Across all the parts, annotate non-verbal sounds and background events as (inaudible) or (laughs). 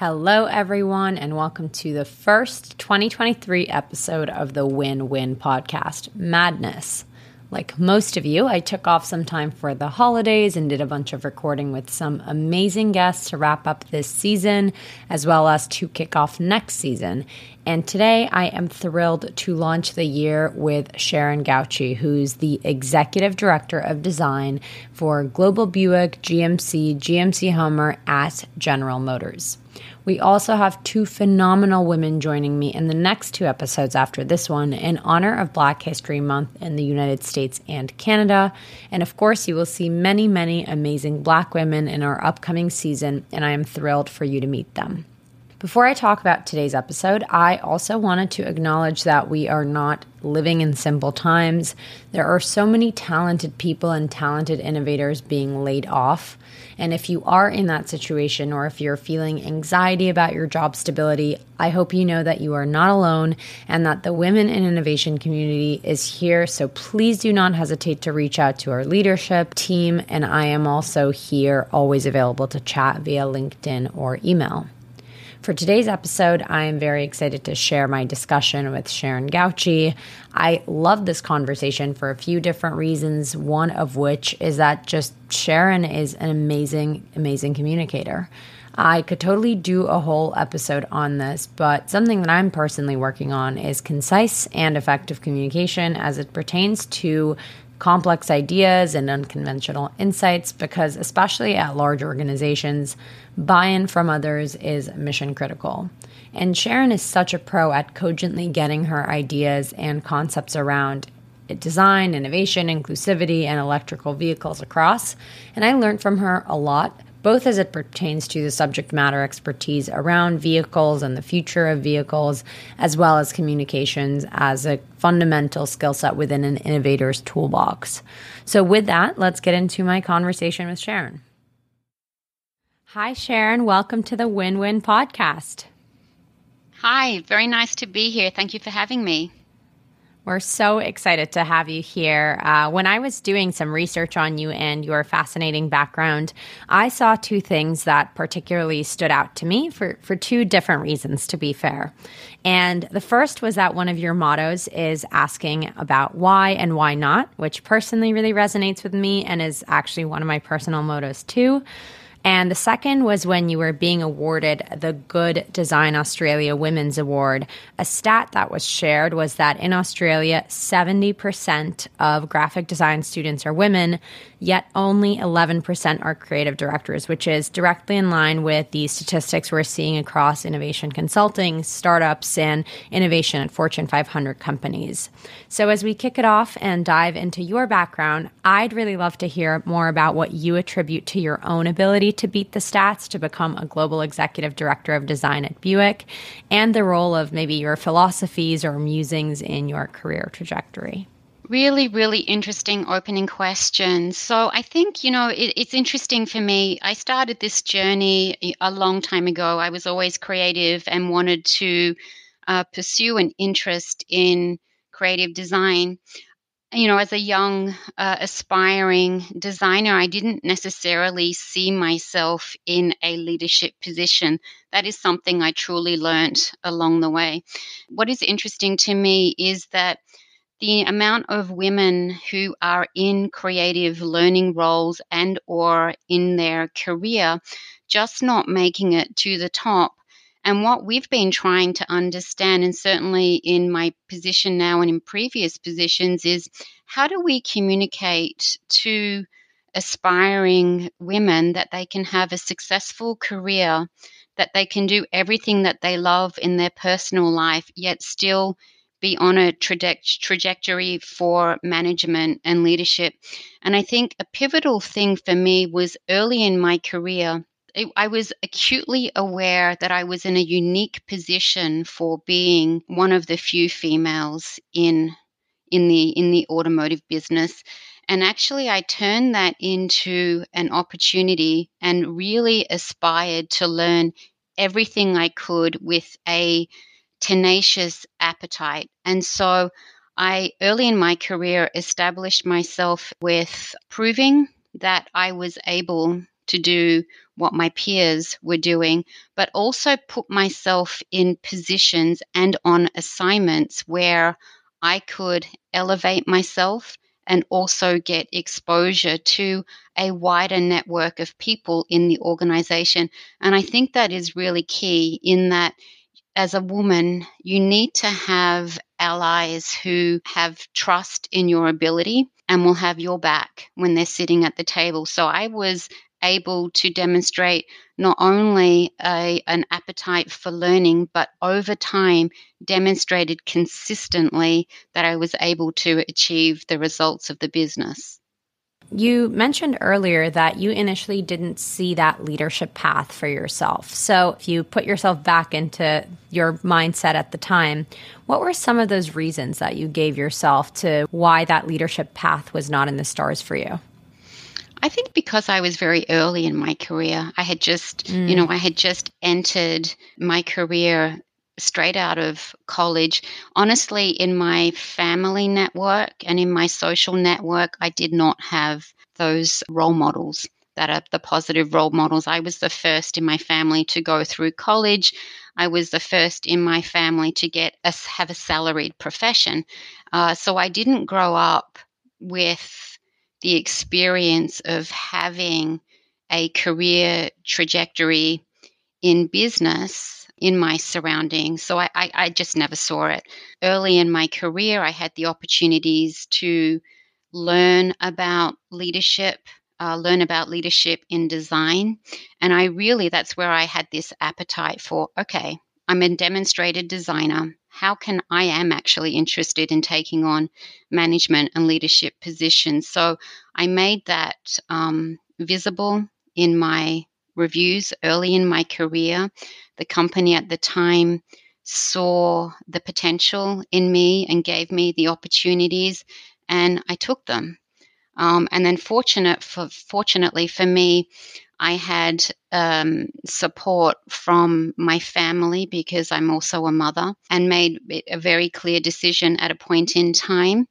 Hello, everyone, and welcome to the first 2023 episode of the Win Win podcast, Madness. Like most of you, I took off some time for the holidays and did a bunch of recording with some amazing guests to wrap up this season, as well as to kick off next season. And today I am thrilled to launch the year with Sharon Gauci, who's the Executive Director of Design for Global Buick, GMC, GMC Hummer at General Motors. We also have two phenomenal women joining me in the next two episodes after this one in honor of Black History Month in the United States and Canada. And of course, you will see many, many amazing Black women in our upcoming season, and I am thrilled for you to meet them. Before I talk about today's episode, I also wanted to acknowledge that we are not living in simple times. There are so many talented people and talented innovators being laid off. And if you are in that situation or if you're feeling anxiety about your job stability, I hope you know that you are not alone and that the women in innovation community is here. So please do not hesitate to reach out to our leadership team. And I am also here, always available to chat via LinkedIn or email. For today's episode, I am very excited to share my discussion with Sharon Gauci. I love this conversation for a few different reasons, one of which is that just Sharon is an amazing, amazing communicator. I could totally do a whole episode on this, but something that I'm personally working on is concise and effective communication as it pertains to complex ideas and unconventional insights because, especially at large organizations, buy in from others is mission critical. And Sharon is such a pro at cogently getting her ideas and concepts around design, innovation, inclusivity, and electrical vehicles across. And I learned from her a lot both as it pertains to the subject matter expertise around vehicles and the future of vehicles, as well as communications as a fundamental skill set within an innovator's toolbox. So, with that, let's get into my conversation with Sharon. Hi, Sharon. Welcome to the Win Win podcast. Hi, very nice to be here. Thank you for having me. We're so excited to have you here. Uh, when I was doing some research on you and your fascinating background, I saw two things that particularly stood out to me for, for two different reasons, to be fair. And the first was that one of your mottos is asking about why and why not, which personally really resonates with me and is actually one of my personal mottos too. And the second was when you were being awarded the Good Design Australia Women's Award. A stat that was shared was that in Australia, 70% of graphic design students are women, yet only 11% are creative directors, which is directly in line with the statistics we're seeing across innovation consulting, startups, and innovation at Fortune 500 companies. So, as we kick it off and dive into your background, I'd really love to hear more about what you attribute to your own ability to beat the stats to become a global executive director of design at Buick and the role of maybe your philosophies or musings in your career trajectory. Really, really interesting opening question. So, I think, you know, it, it's interesting for me. I started this journey a long time ago. I was always creative and wanted to uh, pursue an interest in creative design. You know, as a young, uh, aspiring designer, I didn't necessarily see myself in a leadership position. That is something I truly learned along the way. What is interesting to me is that the amount of women who are in creative learning roles and or in their career just not making it to the top and what we've been trying to understand and certainly in my position now and in previous positions is how do we communicate to aspiring women that they can have a successful career that they can do everything that they love in their personal life yet still be on a trajectory for management and leadership. And I think a pivotal thing for me was early in my career, I was acutely aware that I was in a unique position for being one of the few females in in the in the automotive business. And actually I turned that into an opportunity and really aspired to learn everything I could with a tenacious appetite. And so I early in my career established myself with proving that I was able to do what my peers were doing, but also put myself in positions and on assignments where I could elevate myself and also get exposure to a wider network of people in the organization. And I think that is really key in that as a woman, you need to have allies who have trust in your ability and will have your back when they're sitting at the table. So I was able to demonstrate not only a, an appetite for learning, but over time demonstrated consistently that I was able to achieve the results of the business. You mentioned earlier that you initially didn't see that leadership path for yourself. So, if you put yourself back into your mindset at the time, what were some of those reasons that you gave yourself to why that leadership path was not in the stars for you? I think because I was very early in my career, I had just, mm. you know, I had just entered my career straight out of college. Honestly, in my family network and in my social network, I did not have those role models that are the positive role models. I was the first in my family to go through college. I was the first in my family to get a, have a salaried profession. Uh, so I didn't grow up with the experience of having a career trajectory in business in my surroundings. So I, I, I, just never saw it. Early in my career, I had the opportunities to learn about leadership, uh, learn about leadership in design. And I really, that's where I had this appetite for okay, I'm a demonstrated designer how can I am actually interested in taking on management and leadership positions. So I made that um, visible in my reviews early in my career. The company at the time saw the potential in me and gave me the opportunities, and I took them. Um, and then, fortunate for fortunately for me, I had um, support from my family because I'm also a mother and made a very clear decision at a point in time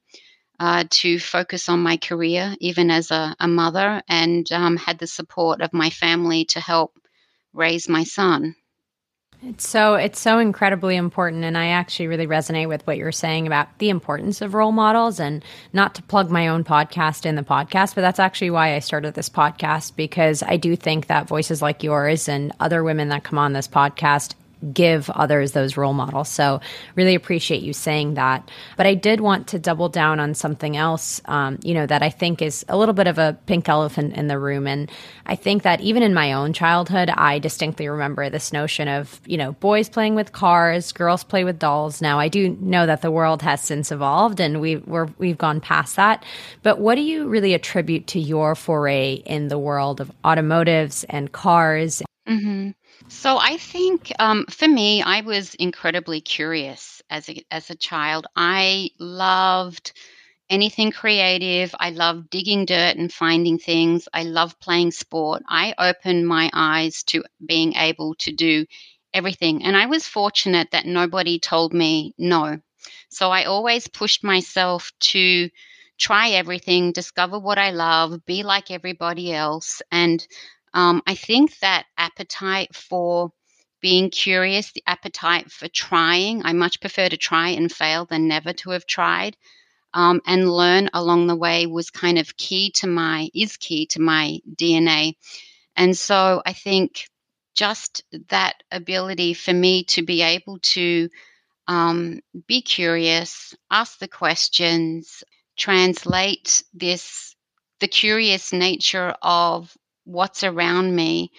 uh, to focus on my career, even as a, a mother, and um, had the support of my family to help raise my son. It's so it's so incredibly important and I actually really resonate with what you're saying about the importance of role models and not to plug my own podcast in the podcast but that's actually why I started this podcast because I do think that voices like yours and other women that come on this podcast give others those role models. So, really appreciate you saying that. But I did want to double down on something else, um, you know, that I think is a little bit of a pink elephant in the room. And I think that even in my own childhood, I distinctly remember this notion of, you know, boys playing with cars, girls play with dolls. Now, I do know that the world has since evolved and we, we're, we've gone past that. But what do you really attribute to your foray in the world of automotives and cars? Mm-hmm. So I think um, for me, I was incredibly curious as a, as a child. I loved anything creative. I loved digging dirt and finding things. I loved playing sport. I opened my eyes to being able to do everything. And I was fortunate that nobody told me no. So I always pushed myself to try everything, discover what I love, be like everybody else. And um, I think that appetite for being curious, the appetite for trying, I much prefer to try and fail than never to have tried. Um, and learn along the way was kind of key to my, is key to my DNA. And so I think just that ability for me to be able to um, be curious, ask the questions, translate this, the curious nature of what's around me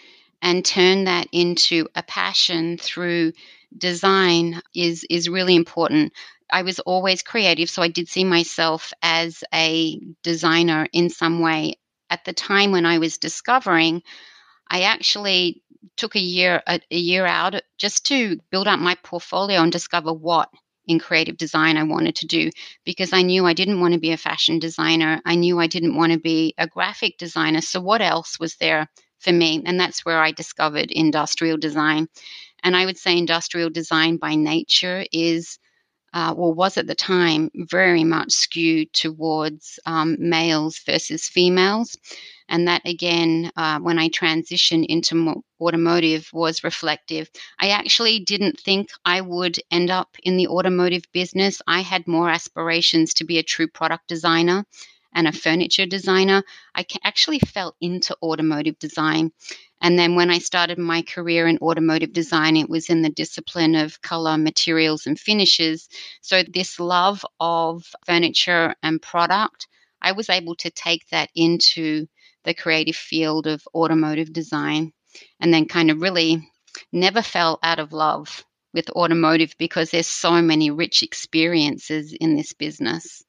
and turn that into a passion through design is is really important. I was always creative, so I did see myself as a designer in some way. At the time when I was discovering, I actually took a year a, a year out just to build up my portfolio and discover what in creative design I wanted to do because I knew I didn't want to be a fashion designer. I knew I didn't want to be a graphic designer. So, what else was there for me? And that's where I discovered industrial design. And I would say industrial design by nature is, uh, or was at the time, very much skewed towards um, males versus females. And that, again, uh, when I transitioned into automotive, was reflective. I actually didn't think I would end up in the automotive business. I had more aspirations to be a true product designer and a furniture designer. I actually fell into automotive design. And then when I started my career in automotive design, it was in the discipline of color, materials, and finishes. So, this love of furniture and product, I was able to take that into the creative field of automotive design and then kind of really never fell out of love with automotive because there's so many rich experiences in this business.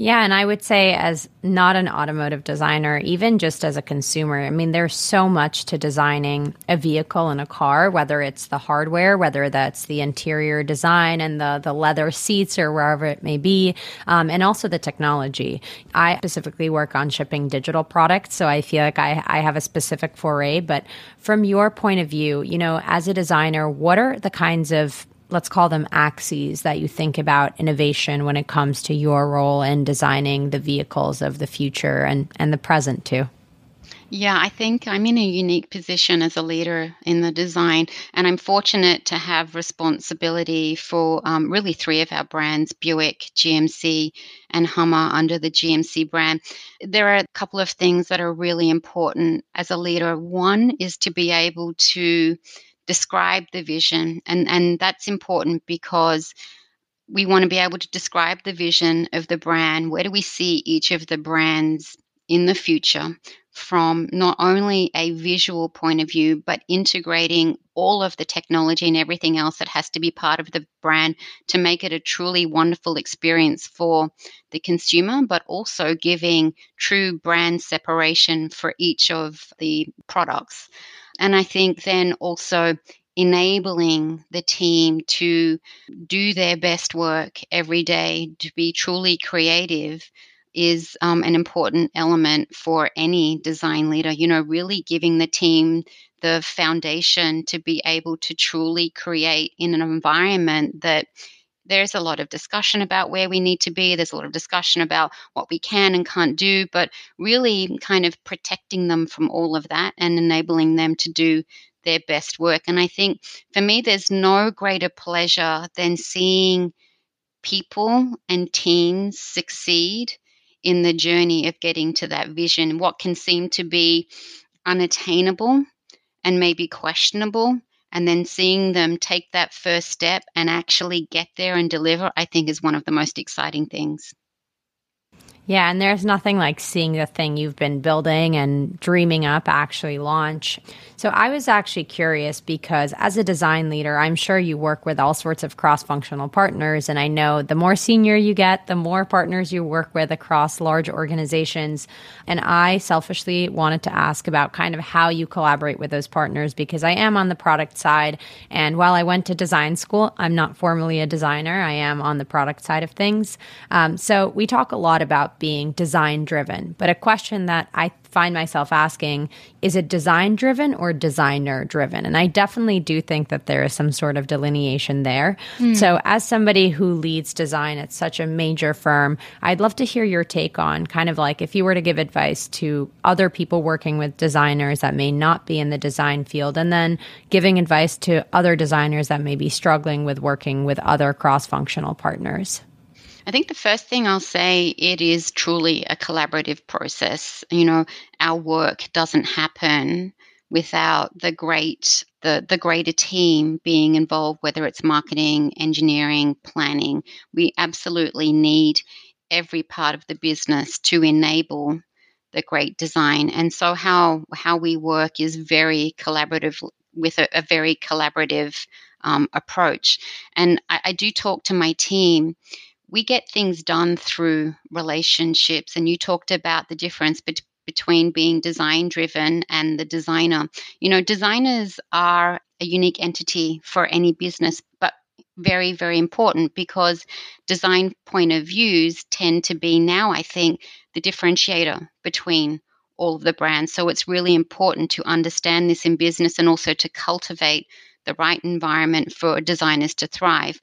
Yeah, and I would say, as not an automotive designer, even just as a consumer, I mean, there's so much to designing a vehicle and a car, whether it's the hardware, whether that's the interior design and the, the leather seats or wherever it may be, um, and also the technology. I specifically work on shipping digital products, so I feel like I, I have a specific foray. But from your point of view, you know, as a designer, what are the kinds of let's call them axes that you think about innovation when it comes to your role in designing the vehicles of the future and, and the present too? Yeah, I think I'm in a unique position as a leader in the design, and I'm fortunate to have responsibility for um, really three of our brands Buick, GMC, and Hummer under the GMC brand. There are a couple of things that are really important as a leader. One is to be able to describe the vision. And, and that's important because we want to be able to describe the vision of the brand. Where do we see each of the brands in the future from not only a visual point of view, but integrating all of the technology and everything else that has to be part of the brand to make it a truly wonderful experience for the consumer, but also giving true brand separation for each of the products. And I think then also enabling the team to do their best work every day, to be truly creative is um, an important element for any design leader. You know, really giving the team the foundation to be able to truly create in an environment that there's a lot of discussion about where we need to be. There's a lot of discussion about what we can and can't do, but really kind of protecting them from all of that and enabling them to do their best work. And I think for me, there's no greater pleasure than seeing people and teams succeed in the journey of getting to that vision. What can seem to be unattainable and maybe questionable and then seeing them take that first step and actually get there and deliver, I think is one of the most exciting things. Yeah, and there's nothing like seeing the thing you've been building and dreaming up actually launch. So I was actually curious because as a design leader, I'm sure you work with all sorts of cross functional partners. And I know the more senior you get, the more partners you work with across large organizations. And I selfishly wanted to ask about kind of how you collaborate with those partners because I am on the product side. And while I went to design school, I'm not formally a designer, I am on the product side of things. Um, so we talk a lot about being design driven. But a question that I find myself asking is it design driven or designer driven? And I definitely do think that there is some sort of delineation there. Mm. So, as somebody who leads design at such a major firm, I'd love to hear your take on kind of like if you were to give advice to other people working with designers that may not be in the design field, and then giving advice to other designers that may be struggling with working with other cross functional partners. I think the first thing I'll say it is truly a collaborative process. You know, our work doesn't happen without the great the the greater team being involved whether it's marketing, engineering, planning. We absolutely need every part of the business to enable the great design. And so how how we work is very collaborative with a, a very collaborative um, approach. And I, I do talk to my team we get things done through relationships. And you talked about the difference between being design driven and the designer. You know, designers are a unique entity for any business, but very, very important because design point of views tend to be now, I think, the differentiator between all of the brands. So it's really important to understand this in business and also to cultivate the right environment for designers to thrive.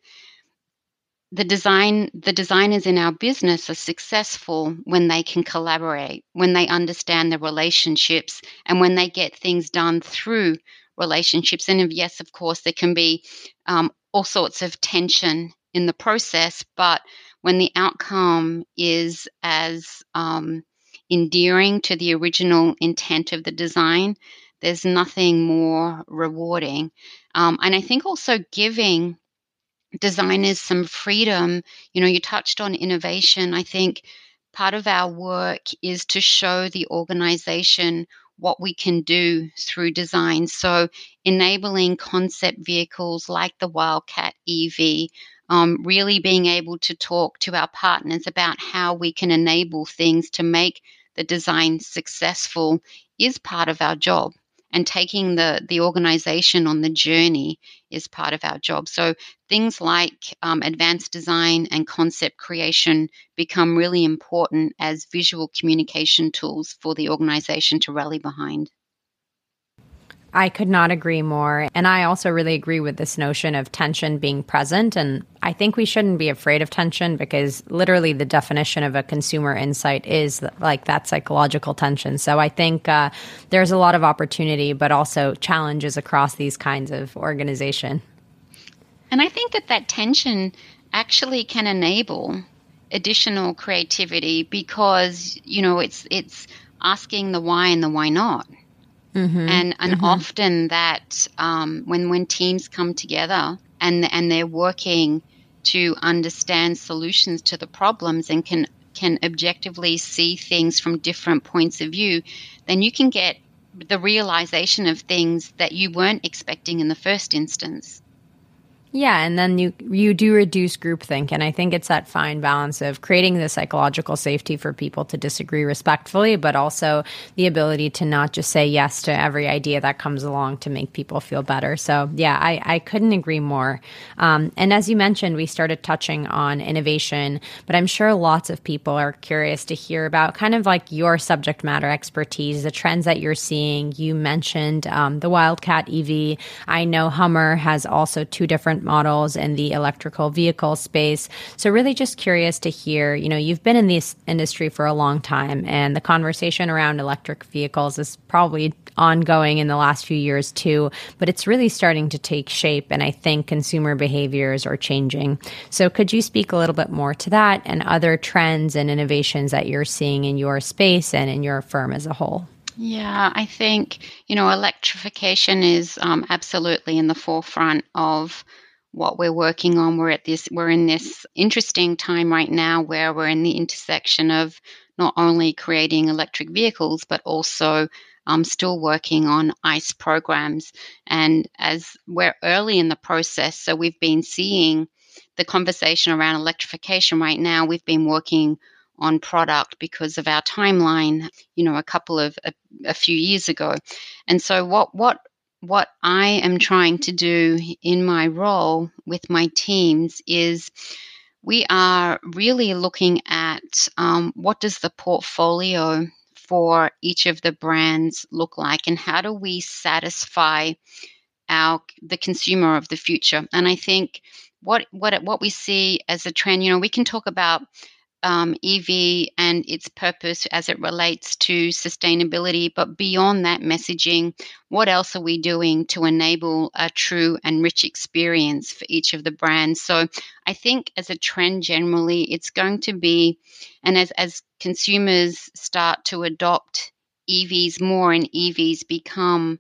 The design the designers in our business are successful when they can collaborate, when they understand the relationships and when they get things done through relationships. And yes, of course, there can be um, all sorts of tension in the process, but when the outcome is as um, endearing to the original intent of the design, there's nothing more rewarding. Um, and I think also giving designers some freedom. You know, you touched on innovation. I think part of our work is to show the organization what we can do through design. So, enabling concept vehicles like the Wildcat EV, um, really being able to talk to our partners about how we can enable things to make the design successful is part of our job and taking the the organization on the journey is part of our job. So things like um, advanced design and concept creation become really important as visual communication tools for the organization to rally behind I could not agree more. And I also really agree with this notion of tension being present. And I think we shouldn't be afraid of tension because literally the definition of a consumer insight is like that psychological tension. So I think uh, there's a lot of opportunity, but also challenges across these kinds of organization. And I think that that tension actually can enable additional creativity because, you know, it's, it's asking the why and the why not. Mm-hmm. And and mm-hmm. often that um, when when teams come together and and they're working to understand solutions to the problems and can can objectively see things from different points of view, then you can get the realization of things that you weren't expecting in the first instance. Yeah, and then you you do reduce groupthink, and I think it's that fine balance of creating the psychological safety for people to disagree respectfully, but also the ability to not just say yes to every idea that comes along to make people feel better. So yeah, I, I couldn't agree more. Um, and as you mentioned, we started touching on innovation, but I'm sure lots of people are curious to hear about kind of like your subject matter expertise, the trends that you're seeing. You mentioned um, the Wildcat EV. I know Hummer has also two different models in the electrical vehicle space. So really just curious to hear, you know, you've been in this industry for a long time and the conversation around electric vehicles is probably ongoing in the last few years too, but it's really starting to take shape and I think consumer behaviors are changing. So could you speak a little bit more to that and other trends and innovations that you're seeing in your space and in your firm as a whole? Yeah, I think, you know, electrification is um, absolutely in the forefront of what we're working on. We're at this, we're in this interesting time right now where we're in the intersection of not only creating electric vehicles, but also um, still working on ICE programs. And as we're early in the process, so we've been seeing the conversation around electrification right now. We've been working on product because of our timeline, you know, a couple of a, a few years ago. And so what what what I am trying to do in my role with my teams is we are really looking at um, what does the portfolio for each of the brands look like and how do we satisfy our the consumer of the future? And i think what what what we see as a trend you know we can talk about um, EV and its purpose as it relates to sustainability. But beyond that messaging, what else are we doing to enable a true and rich experience for each of the brands? So I think as a trend generally, it's going to be, and as, as consumers start to adopt EVs more and EVs become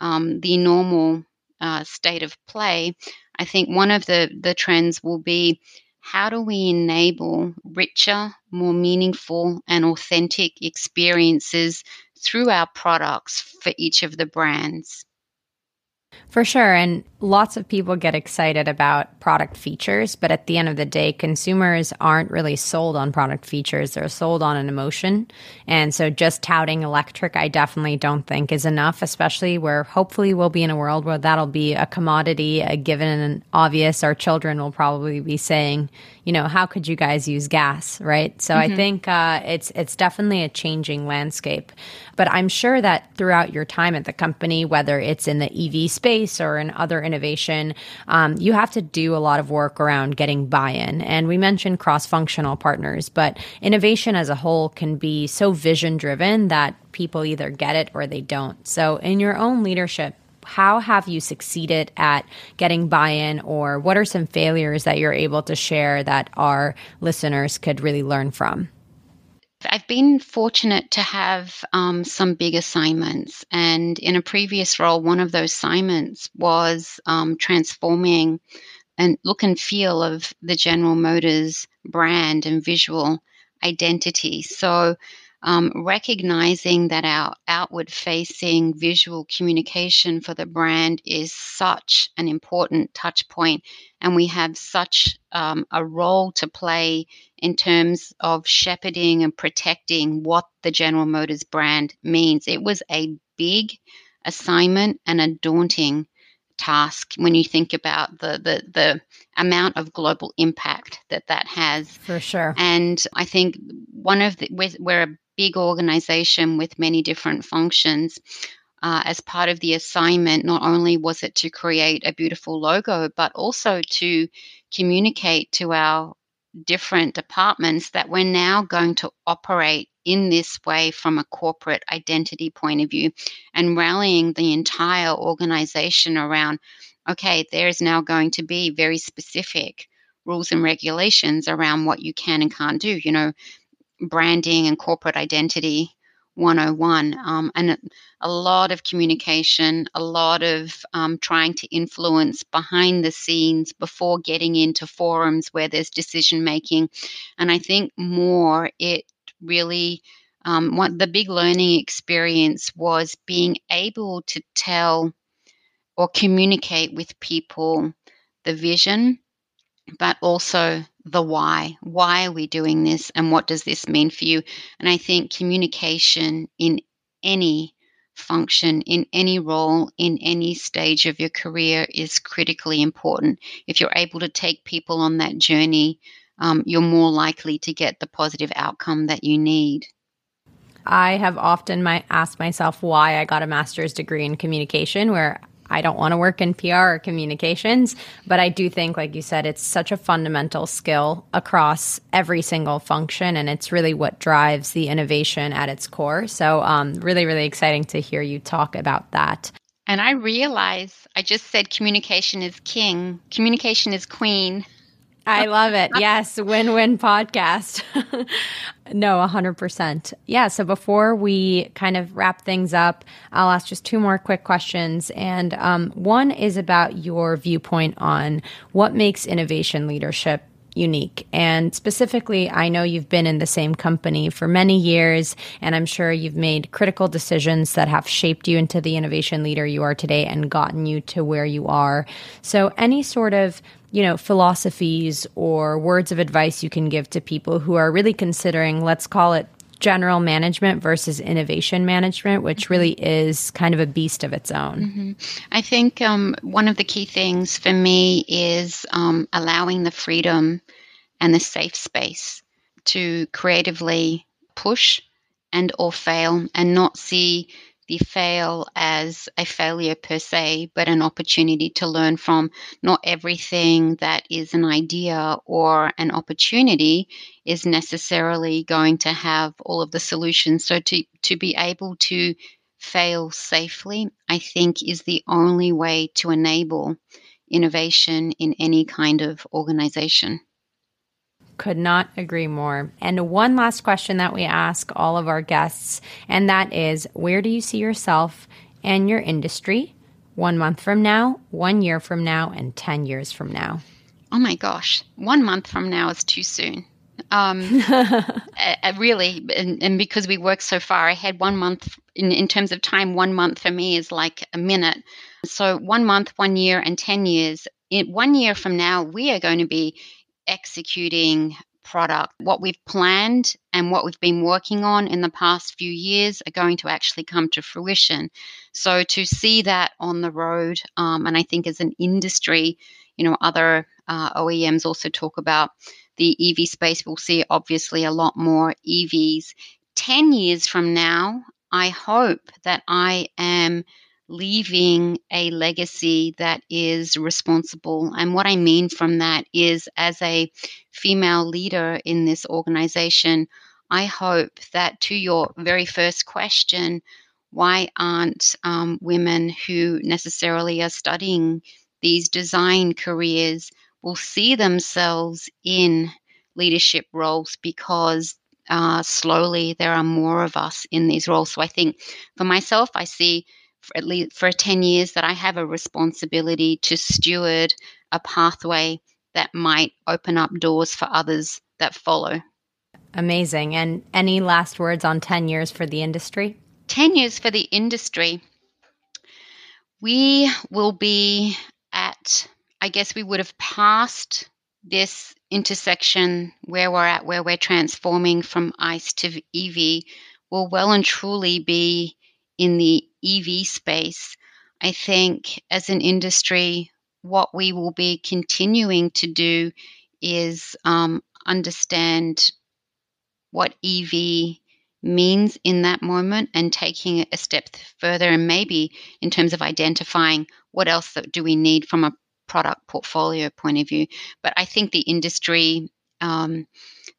um, the normal uh, state of play, I think one of the, the trends will be how do we enable richer, more meaningful, and authentic experiences through our products for each of the brands? For sure. And lots of people get excited about product features, but at the end of the day, consumers aren't really sold on product features. They're sold on an emotion. And so just touting electric, I definitely don't think is enough, especially where hopefully we'll be in a world where that'll be a commodity, a given and obvious. Our children will probably be saying, you know, how could you guys use gas, right? So mm-hmm. I think uh, it's it's definitely a changing landscape. But I'm sure that throughout your time at the company, whether it's in the EV space or in other innovation, um, you have to do a lot of work around getting buy-in. And we mentioned cross-functional partners, but innovation as a whole can be so vision-driven that people either get it or they don't. So in your own leadership, how have you succeeded at getting buy in, or what are some failures that you're able to share that our listeners could really learn from? I've been fortunate to have um, some big assignments. And in a previous role, one of those assignments was um, transforming and look and feel of the General Motors brand and visual identity. So um, recognizing that our outward facing visual communication for the brand is such an important touch point, and we have such um, a role to play in terms of shepherding and protecting what the General Motors brand means. It was a big assignment and a daunting task when you think about the the the amount of global impact that that has for sure and i think one of the we're, we're a big organization with many different functions. Uh, as part of the assignment, not only was it to create a beautiful logo, but also to communicate to our different departments that we're now going to operate in this way from a corporate identity point of view and rallying the entire organization around okay, there's now going to be very specific rules and regulations around what you can and can't do. You know, branding and corporate identity 101 um, and a lot of communication a lot of um, trying to influence behind the scenes before getting into forums where there's decision making. And i think more it really um, what the big learning experience was being able to tell or communicate with people the vision but also the why. Why are we doing this and what does this mean for you? And I think communication in any function, in any role, in any stage of your career is critically important. If you're able to take people on that journey, um, you're more likely to get the positive outcome that you need. I have often my, asked myself why I got a master's degree in communication, where I don't want to work in PR or communications, but I do think, like you said, it's such a fundamental skill across every single function, and it's really what drives the innovation at its core. So, um, really, really exciting to hear you talk about that. And I realize I just said communication is king, communication is queen. I love it. (laughs) Yes, win win podcast. (laughs) no, 100%. Yeah. So before we kind of wrap things up, I'll ask just two more quick questions. And um, one is about your viewpoint on what makes innovation leadership unique. And specifically, I know you've been in the same company for many years, and I'm sure you've made critical decisions that have shaped you into the innovation leader you are today and gotten you to where you are. So, any sort of you know, philosophies or words of advice you can give to people who are really considering, let's call it general management versus innovation management, which really is kind of a beast of its own? Mm-hmm. I think um, one of the key things for me is um, allowing the freedom and the safe space to creatively push and or fail and not see the fail as a failure per se, but an opportunity to learn from. Not everything that is an idea or an opportunity is necessarily going to have all of the solutions. So to, to be able to fail safely, I think is the only way to enable innovation in any kind of organization. Could not agree more. And one last question that we ask all of our guests, and that is where do you see yourself and your industry one month from now, one year from now, and 10 years from now? Oh my gosh, one month from now is too soon. Um, (laughs) uh, really, and, and, because we work so far ahead, one month in, in terms of time, one month for me is like a minute. So, one month, one year, and 10 years. In one year from now, we are going to be executing product. What we've planned and what we've been working on in the past few years are going to actually come to fruition. So, to see that on the road, um, and I think as an industry, you know, other uh, OEMs also talk about the EV space. We'll see obviously a lot more EVs. 10 years from now, I hope that I am leaving a legacy that is responsible. And what I mean from that is, as a female leader in this organization, I hope that to your very first question, why aren't um, women who necessarily are studying these design careers will see themselves in leadership roles because uh, slowly there are more of us in these roles. So I think for myself, I see for at least for 10 years that I have a responsibility to steward a pathway that might open up doors for others that follow. Amazing. And any last words on 10 years for the industry? 10 years for the industry. We will be at, I guess we would have passed this intersection where we're at, where we're transforming from ICE to EV, will well and truly be in the EV space. I think as an industry, what we will be continuing to do is um, understand what EV means in that moment and taking it a step further and maybe in terms of identifying what else do we need from a product portfolio point of view. But I think the industry, um,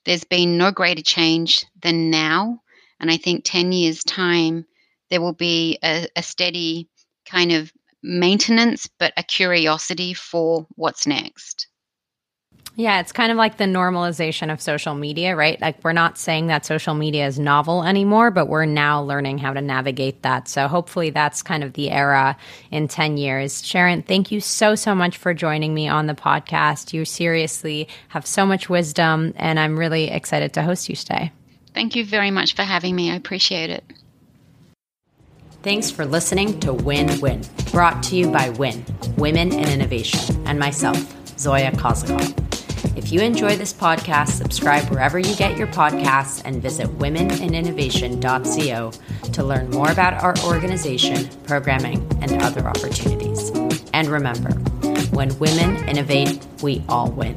there's been no greater change than now. And I think 10 years' time, there will be a, a steady kind of maintenance, but a curiosity for what's next. Yeah, it's kind of like the normalization of social media, right? Like we're not saying that social media is novel anymore, but we're now learning how to navigate that. So hopefully that's kind of the era in 10 years. Sharon, thank you so, so much for joining me on the podcast. You seriously have so much wisdom, and I'm really excited to host you today. Thank you very much for having me. I appreciate it. Thanks for listening to Win Win, brought to you by Win, Women in Innovation, and myself, Zoya Kozakov. If you enjoy this podcast, subscribe wherever you get your podcasts and visit womeninnovation.co to learn more about our organization, programming, and other opportunities. And remember, when women innovate, we all win.